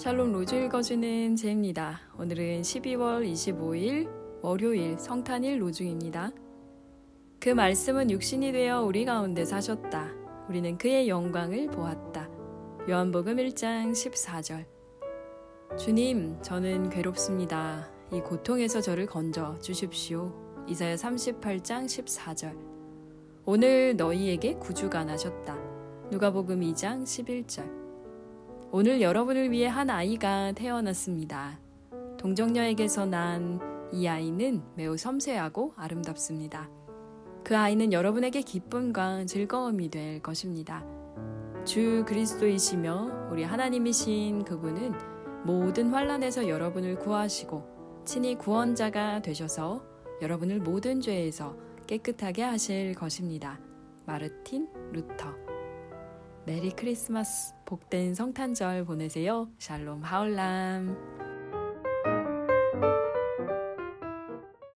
샬롬 로즈 읽어주는 제입니다. 오늘은 12월 25일 월요일 성탄일 로중입니다. 그 말씀은 육신이 되어 우리 가운데 사셨다. 우리는 그의 영광을 보았다. 요한복음 1장 14절. 주님, 저는 괴롭습니다. 이 고통에서 저를 건져 주십시오. 이사야 38장 14절. 오늘 너희에게 구주가 나셨다. 누가복음 2장 11절. 오늘 여러분을 위해 한 아이가 태어났습니다. 동정녀에게서 난 이 아이는 매우 섬세하고 아름답습니다. 그 아이는 여러분에게 기쁨과 즐거움이 될 것입니다. 주 그리스도이시며 우리 하나님이신 그분은 모든 환란에서 여러분을 구하시고 친히 구원자가 되셔서 여러분을 모든 죄에서 깨끗하게 하실 것입니다. 마르틴 루터 메리 크리스마스, 복된 성탄절 보내세요. 샬롬 하울람.